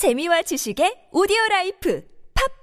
재미와 지식의 오디오 life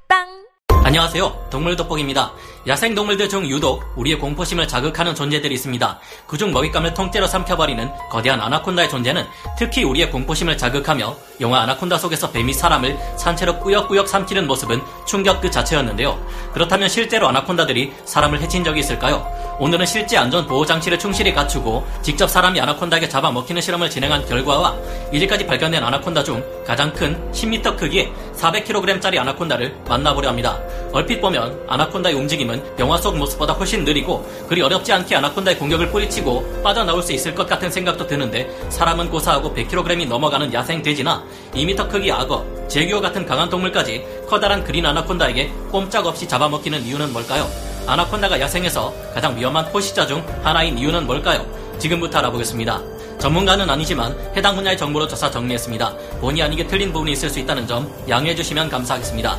팟빵 안녕하세요. 동물 돋보기입니다. 야생 동물들 중 유독 우리의 공포심을 자극하는 존재들이 있습니다. 그중 먹잇감을 통째로 삼켜버리는 거대한 아나콘다의 존재는 특히 우리의 공포심을 자극하며 영화 아나콘다 속에서 뱀이 사람을 산채로 꾸역꾸역 삼키는 모습은 충격 그 자체였는데요. 그렇다면 실제로 아나콘다들이 사람을 해친 적이 있을까요? 오늘은 실제 안전 보호 장치를 충실히 갖추고 직접 사람이 아나콘다에게 잡아먹히는 실험을 진행한 결과와 이제까지 발견된 아나콘다 중 가장 큰 10m 크기의 400kg짜리 아나콘다를 만나보려 합니다. 얼핏 보면 아나콘다의 움직임은 영화 속 모습보다 훨씬 느리고 그리 어렵지 않게 아나콘다의 공격을 뿌리치고 빠져나올 수 있을 것 같은 생각도 드는데 사람은 고사하고 100kg이 넘어가는 야생 돼지나 2m 크기 악어, 제규어 같은 강한 동물까지 커다란 그린 아나콘다에게 꼼짝없이 잡아먹히는 이유는 뭘까요? 아나콘다가 야생에서 가장 위험한 포식자 중 하나인 이유는 뭘까요? 지금부터 알아보겠습니다. 전문가는 아니지만 해당 분야의 정보로 조사 정리했습니다. 본의 아니게 틀린 부분이 있을 수 있다는 점 양해해 주시면 감사하겠습니다.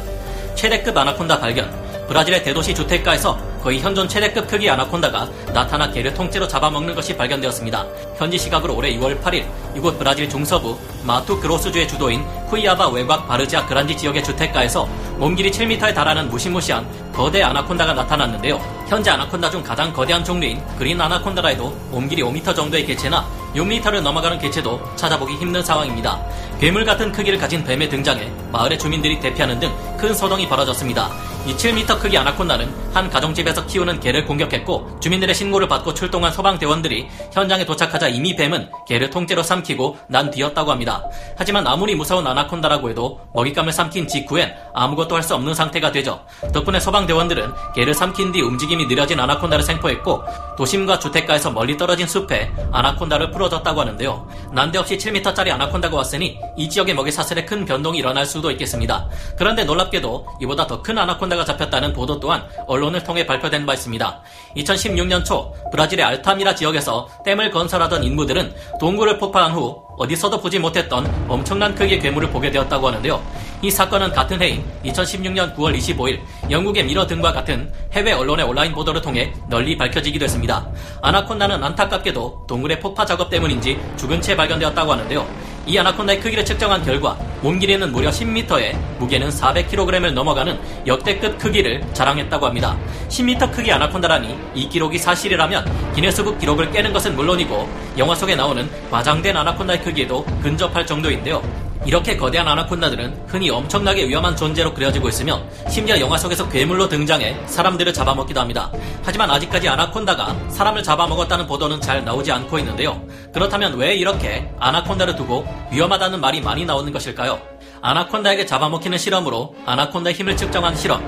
최대급 아나콘다 발견. 브라질의 대도시 주택가에서 거의 현존 최대급 크기 아나콘다가 나타나 개를 통째로 잡아먹는 것이 발견되었습니다. 현지 시각으로 올해 2월 8일 이곳 브라질 중서부 마투 그로스주의 주도인 쿠이아바 외곽 바르지아 그란지 지역의 주택가에서 몸길이 7m에 달하는 무시무시한 거대 아나콘다가 나타났는데요. 현재 아나콘다 중 가장 거대한 종류인 그린 아나콘다라 해도 몸길이 5m 정도의 개체나 6m를 넘어가는 개체도 찾아보기 힘든 상황입니다. 괴물 같은 크기를 가진 뱀의 등장에 마을의 주민들이 대피하는 등 큰 소동이 벌어졌습니다. 이 7m 크기 아나콘다는 한 가정집에서 키우는 개를 공격했고 주민들의 신고를 받고 출동한 소방대원들이 현장에 도착하자 이미 뱀은 개를 통째로 삼키고 난 뒤였다고 합니다. 하지만 아무리 무서운 아나콘다라고 해도 먹잇감을 삼킨 직후엔 아무것도 할 수 없는 상태가 되죠. 덕분에 소방대원들은 개를 삼킨 뒤 움직임이 느려진 아나콘다를 생포했고 도심과 주택가에서 멀리 떨어진 숲에 아나콘다를 풀어줬다고 하는데요. 난데없이 7m짜리 아나콘다가 왔으니 이 지역의 먹이 사슬에 큰 변동이 일어날 수도 있겠습니다. 그런데 놀랍 게도 이보다 더 큰 아나콘다가 잡혔다는 보도 또한 언론을 통해 발표된 바 있습니다. 2016년 초 브라질의 알타미라 지역에서 댐을 건설하던 인무들은 동굴을 폭파한 후 어디서도 보지 못했던 엄청난 크기의 괴물을 보게 되었다고 하는데요. 이 사건은 같은 해인 2016년 9월 25일 영국의 미러 등과 같은 해외 언론의 온라인 보도를 통해 널리 밝혀지기도 했습니다. 아나콘다는 안타깝게도 동굴의 폭파 작업 때문인지 죽은 채 발견되었다고 하는데요. 이 아나콘다의 크기를 측정한 결과 몸 길이는 무려 10m에 무게는 400kg을 넘어가는 역대급 크기를 자랑했다고 합니다. 10m 크기 아나콘다라니 이 기록이 사실이라면 기네스북 기록을 깨는 것은 물론이고 영화 속에 나오는 과장된 아나콘다의 크기에도 근접할 정도인데요. 이렇게 거대한 아나콘다들은 흔히 엄청나게 위험한 존재로 그려지고 있으며 심지어 영화 속에서 괴물로 등장해 사람들을 잡아먹기도 합니다. 하지만 아직까지 아나콘다가 사람을 잡아먹었다는 보도는 잘 나오지 않고 있는데요. 그렇다면 왜 이렇게 아나콘다를 두고 위험하다는 말이 많이 나오는 것일까요? 아나콘다에게 잡아먹히는 실험으로 아나콘다의 힘을 측정한 실험,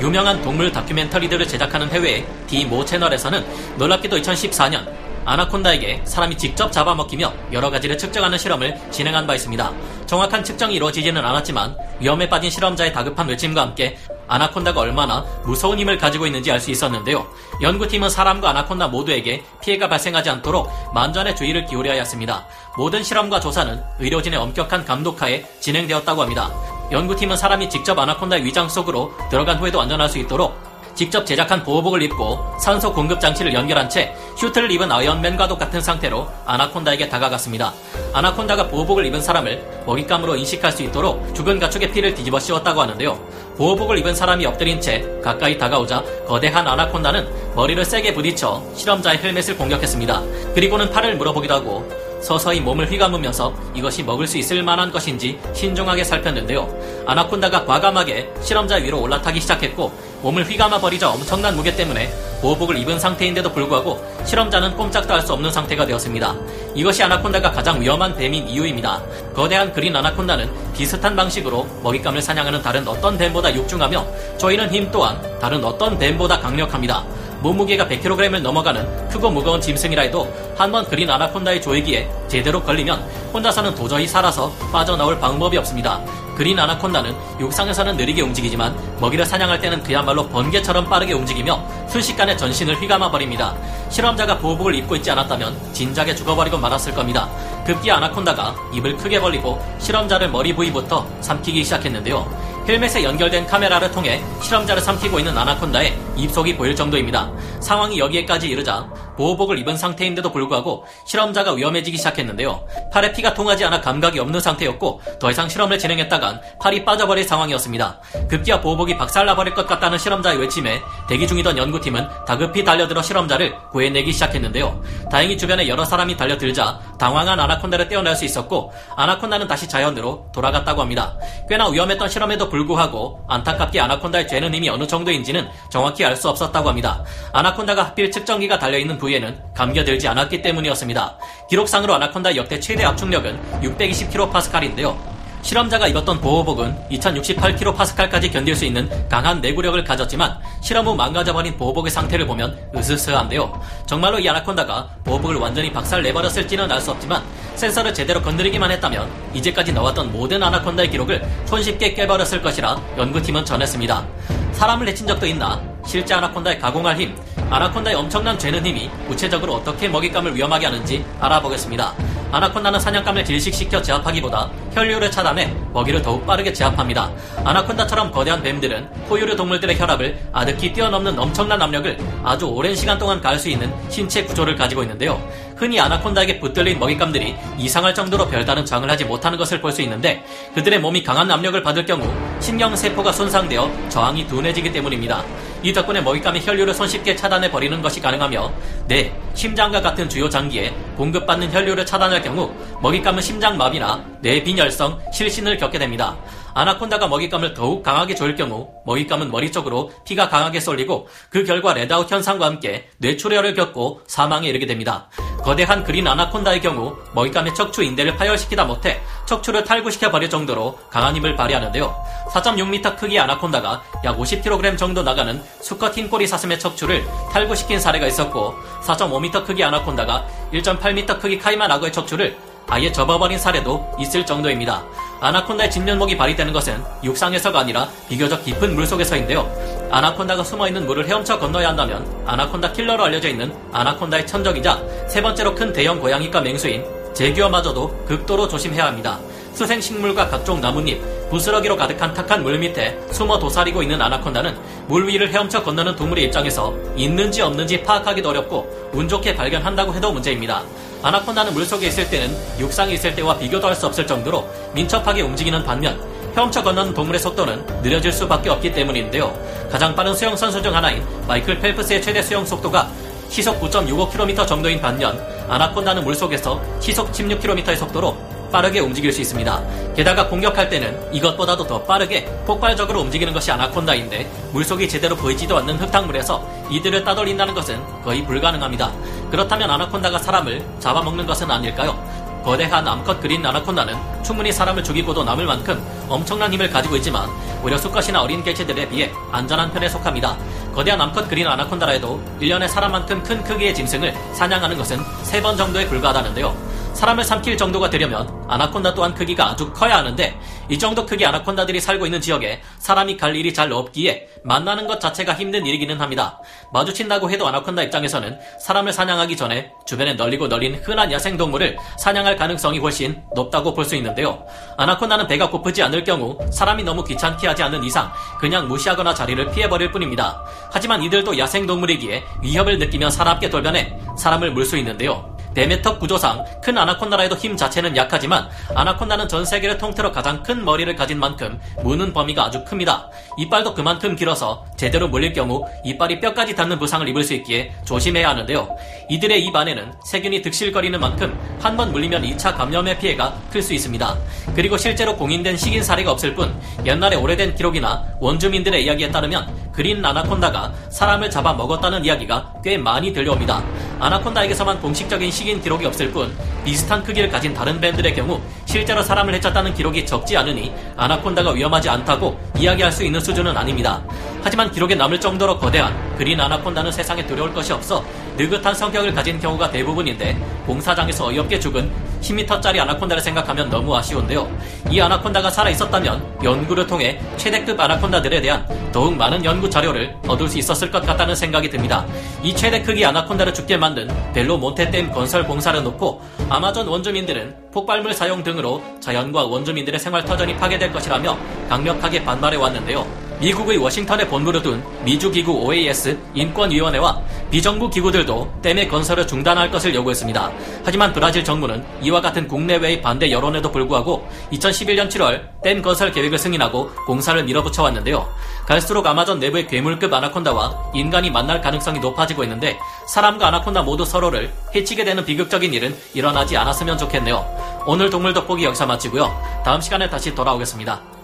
유명한 동물 다큐멘터리들을 제작하는 해외의 디모 채널에서는 놀랍게도 2014년 아나콘다에게 사람이 직접 잡아먹히며 여러 가지를 측정하는 실험을 진행한 바 있습니다. 정확한 측정이 이루어지지는 않았지만 위험에 빠진 실험자의 다급한 외침과 함께 아나콘다가 얼마나 무서운 힘을 가지고 있는지 알 수 있었는데요. 연구팀은 사람과 아나콘다 모두에게 피해가 발생하지 않도록 만전의 주의를 기울여야 했습니다. 모든 실험과 조사는 의료진의 엄격한 감독하에 진행되었다고 합니다. 연구팀은 사람이 직접 아나콘다의 위장 속으로 들어간 후에도 안전할 수 있도록 직접 제작한 보호복을 입고 산소 공급 장치를 연결한 채 슈트를 입은 아이언맨과도 같은 상태로 아나콘다에게 다가갔습니다. 아나콘다가 보호복을 입은 사람을 먹잇감으로 인식할 수 있도록 죽은 가축의 피를 뒤집어 씌웠다고 하는데요. 보호복을 입은 사람이 엎드린 채 가까이 다가오자 거대한 아나콘다는 머리를 세게 부딪혀 실험자의 헬멧을 공격했습니다. 그리고는 팔을 물어보기도 하고 서서히 몸을 휘감으면서 이것이 먹을 수 있을 만한 것인지 신중하게 살폈는데요. 아나콘다가 과감하게 실험자 위로 올라타기 시작했고 몸을 휘감아 버리자 엄청난 무게 때문에 보호복을 입은 상태인데도 불구하고 실험자는 꼼짝도 할 수 없는 상태가 되었습니다. 이것이 아나콘다가 가장 위험한 뱀인 이유입니다. 거대한 그린 아나콘다는 비슷한 방식으로 먹잇감을 사냥하는 다른 어떤 뱀보다 육중하며 조이는 힘 또한 다른 어떤 뱀보다 강력합니다. 몸무게가 100kg을 넘어가는 크고 무거운 짐승이라 해도 한 번 그린 아나콘다의 조이기에 제대로 걸리면 혼자서는 도저히 살아서 빠져나올 방법이 없습니다. 그린 아나콘다는 육상에서는 느리게 움직이지만 먹이를 사냥할 때는 그야말로 번개처럼 빠르게 움직이며 순식간에 전신을 휘감아 버립니다. 실험자가 보호복을 입고 있지 않았다면 진작에 죽어버리고 말았을 겁니다. 급기 아나콘다가 입을 크게 벌리고 실험자를 머리 부위부터 삼키기 시작했는데요. 헬멧에 연결된 카메라를 통해 실험자를 삼키고 있는 아나콘다의 입속이 보일 정도입니다. 상황이 여기에까지 이르자 보호복을 입은 상태인데도 불구하고 실험자가 위험해지기 시작했는데요. 팔에 피가 통하지 않아 감각이 없는 상태였고 더 이상 실험을 진행했다간 팔이 빠져버릴 상황이었습니다. 급기야 보호복이 박살나버릴 것 같다는 실험자의 외침에 대기 중이던 연구팀은 다급히 달려들어 실험자를 구해내기 시작했는데요. 다행히 주변에 여러 사람이 달려들자 당황한 아나콘다를 떼어낼 수 있었고 아나콘다는 다시 자연으로 돌아갔다고 합니다. 꽤나 위험했던 실험에도 불구하고 안타깝게 아나콘다의 죄는 이미 어느 정도인지는 정확히 알 수 없었다고 합니다. 아나콘다가 하필 측정기가 달려있는 부위에는 감겨들지 않았기 때문이었습니다. 기록상으로 아나콘다의 역대 최대 압축력은 620kPa인데요. 실험자가 입었던 보호복은 2068kPa까지 견딜 수 있는 강한 내구력을 가졌지만 실험 후 망가져버린 보호복의 상태를 보면 으스스한데요. 정말로 이 아나콘다가 보호복을 완전히 박살 내버렸을지는 알 수 없지만 센서를 제대로 건드리기만 했다면 이제까지 나왔던 모든 아나콘다의 기록을 손쉽게 깨버렸을 것이라 연구팀은 전했습니다. 사람을 해친 적도 있나? 실제 아나콘다의 가공할 힘, 아나콘다의 엄청난 죄는 힘이 구체적으로 어떻게 먹잇감을 위험하게 하는지 알아보겠습니다. 아나콘다는 사냥감을 질식시켜 제압하기보다 혈류를 차단해 먹이를 더욱 빠르게 제압합니다. 아나콘다처럼 거대한 뱀들은 포유류 동물들의 혈압을 아득히 뛰어넘는 엄청난 압력을 아주 오랜 시간 동안 가할 수 있는 신체 구조를 가지고 있는데요. 흔히 아나콘다에게 붙들린 먹잇감들이 이상할 정도로 별다른 저항을 하지 못하는 것을 볼 수 있는데 그들의 몸이 강한 압력을 받을 경우 신경세포가 손상되어 저항이 둔해지기 때문입니다. 이 덕분에 먹잇감의 혈류를 손쉽게 차단해 버리는 것이 가능하며 뇌, 심장과 같은 주요 장기에 공급받는 혈류를 차단할 경우 먹잇감은 심장마비나 뇌빈혈성, 실신을 겪게 됩니다. 아나콘다가 먹잇감을 더욱 강하게 조일 경우 먹잇감은 머리 쪽으로 피가 강하게 쏠리고 그 결과 redout 현상과 함께 뇌출혈을 겪고 사망에 이르게 됩니다. 거대한 green 아나콘다의 경우 먹잇감의 척추 인대를 파열시키다 못해 척추를 탈구시켜 버릴 정도로 강한 힘을 발휘하는데요. 4.6m 크기의 아나콘다가 약 50kg 정도 나가는 수컷 흰 꼬리 사슴의 척추를 탈구시킨 사례가 있었고 4.5m 크기 아나콘다가 1.8m 크기 카이만 악어의 척추를 아예 접어버린 사례도 있을 정도입니다. 아나콘다의 진면목이 발휘되는 것은 육상에서가 아니라 비교적 깊은 물속에서인데요. 아나콘다가 숨어있는 물을 헤엄쳐 건너야 한다면 아나콘다 킬러로 알려져 있는 아나콘다의 천적이자 세 번째로 큰 대형 고양이과 맹수인 제규어마저도 극도로 조심해야 합니다. 수생식물과 각종 나뭇잎, 부스러기로 가득한 탁한 물 밑에 숨어 도사리고 있는 아나콘다는 물 위를 헤엄쳐 건너는 동물의 입장에서 있는지 없는지 파악하기도 어렵고 운 좋게 발견한다고 해도 문제입니다. 아나콘다는 물속에 있을 때는 육상에 있을 때와 비교도 할 수 없을 정도로 민첩하게 움직이는 반면 헤엄쳐 건너는 동물의 속도는 느려질 수밖에 없기 때문인데요. 가장 빠른 수영 선수 중 하나인 마이클 펠프스의 최대 수영 속도가 시속 9.65km 정도인 반면 아나콘다는 물속에서 시속 16km의 속도로 빠르게 움직일 수 있습니다. 게다가 공격할 때는 이것보다도 더 빠르게 폭발적으로 움직이는 것이 아나콘다인데 물속이 제대로 보이지도 않는 흙탕물에서 이들을 따돌린다는 것은 거의 불가능합니다. 그렇다면 아나콘다가 사람을 잡아먹는 것은 아닐까요? 거대한 암컷 그린 아나콘다는 충분히 사람을 죽이고도 남을 만큼 엄청난 힘을 가지고 있지만 오히려 수컷이나 어린 개체들에 비해 안전한 편에 속합니다. 거대한 암컷 그린 아나콘다라 해도 1년에 사람만큼 큰 크기의 짐승을 사냥하는 것은 3번 정도에 불과하다는데요. 사람을 삼킬 정도가 되려면 아나콘다 또한 크기가 아주 커야 하는데 이 정도 크기 아나콘다들이 살고 있는 지역에 사람이 갈 일이 잘 없기에 만나는 것 자체가 힘든 일이기는 합니다. 마주친다고 해도 아나콘다 입장에서는 사람을 사냥하기 전에 주변에 널리고 널린 흔한 야생동물을 사냥할 가능성이 훨씬 높다고 볼 수 있는데요. 아나콘다는 배가 고프지 않을 경우 사람이 너무 귀찮게 하지 않는 이상 그냥 무시하거나 자리를 피해버릴 뿐입니다. 하지만 이들도 야생동물이기에 위협을 느끼면 사납게 돌변해 사람을 물 수 있는데요. 데메터 구조상 큰 아나콘다라에도 힘 자체는 약하지만 아나콘다는 전 세계를 통틀어 가장 큰 머리를 가진 만큼 무는 범위가 아주 큽니다. 이빨도 그만큼 길어서 제대로 물릴 경우 이빨이 뼈까지 닿는 부상을 입을 수 있기에 조심해야 하는데요. 이들의 입 안에는 세균이 득실거리는 만큼 한 번 물리면 2차 감염의 피해가 클 수 있습니다. 그리고 실제로 공인된 식인 사례가 없을 뿐 옛날에 오래된 기록이나 원주민들의 이야기에 따르면 그린 아나콘다가 사람을 잡아 먹었다는 이야기가 꽤 많이 들려옵니다. 아나콘다에게서만 공식적인 식인 기록이 없을 뿐 비슷한 크기를 가진 다른 뱀들의 경우 실제로 사람을 해쳤다는 기록이 적지 않으니 아나콘다가 위험하지 않다고 이야기할 수 있는 수준은 아닙니다. 하지만 기록에 남을 정도로 거대한 그린 아나콘다는 세상에 두려울 것이 없어 느긋한 성격을 가진 경우가 대부분인데 공사장에서 어이없게 죽은 10m짜리 아나콘다를 생각하면 너무 아쉬운데요. 이 아나콘다가 살아있었다면 연구를 통해 최대급 아나콘다들에 대한 더욱 많은 연구 자료를 얻을 수 있었을 것 같다는 생각이 듭니다. 이 최대 크기 아나콘다를 죽게 만든 벨로 몬테댐 건설 공사를 놓고 아마존 원주민들은 폭발물 사용 등으로 자연과 원주민들의 생활 터전이 파괴될 것이라며 강력하게 반발해 왔는데요. 미국의 워싱턴에 본부를 둔 미주기구 OAS 인권위원회와 비정부 기구들도 댐의 건설을 중단할 것을 요구했습니다. 하지만 브라질 정부는 이와 같은 국내외의 반대 여론에도 불구하고 2011년 7월 댐 건설 계획을 승인하고 공사를 밀어붙여 왔는데요. 갈수록 아마존 내부의 괴물급 아나콘다와 인간이 만날 가능성이 높아지고 있는데 사람과 아나콘다 모두 서로를 해치게 되는 비극적인 일은 일어나지 않았으면 좋겠네요. 오늘 동물 돋보기 여기서 마치고요. 다음 시간에 다시 돌아오겠습니다.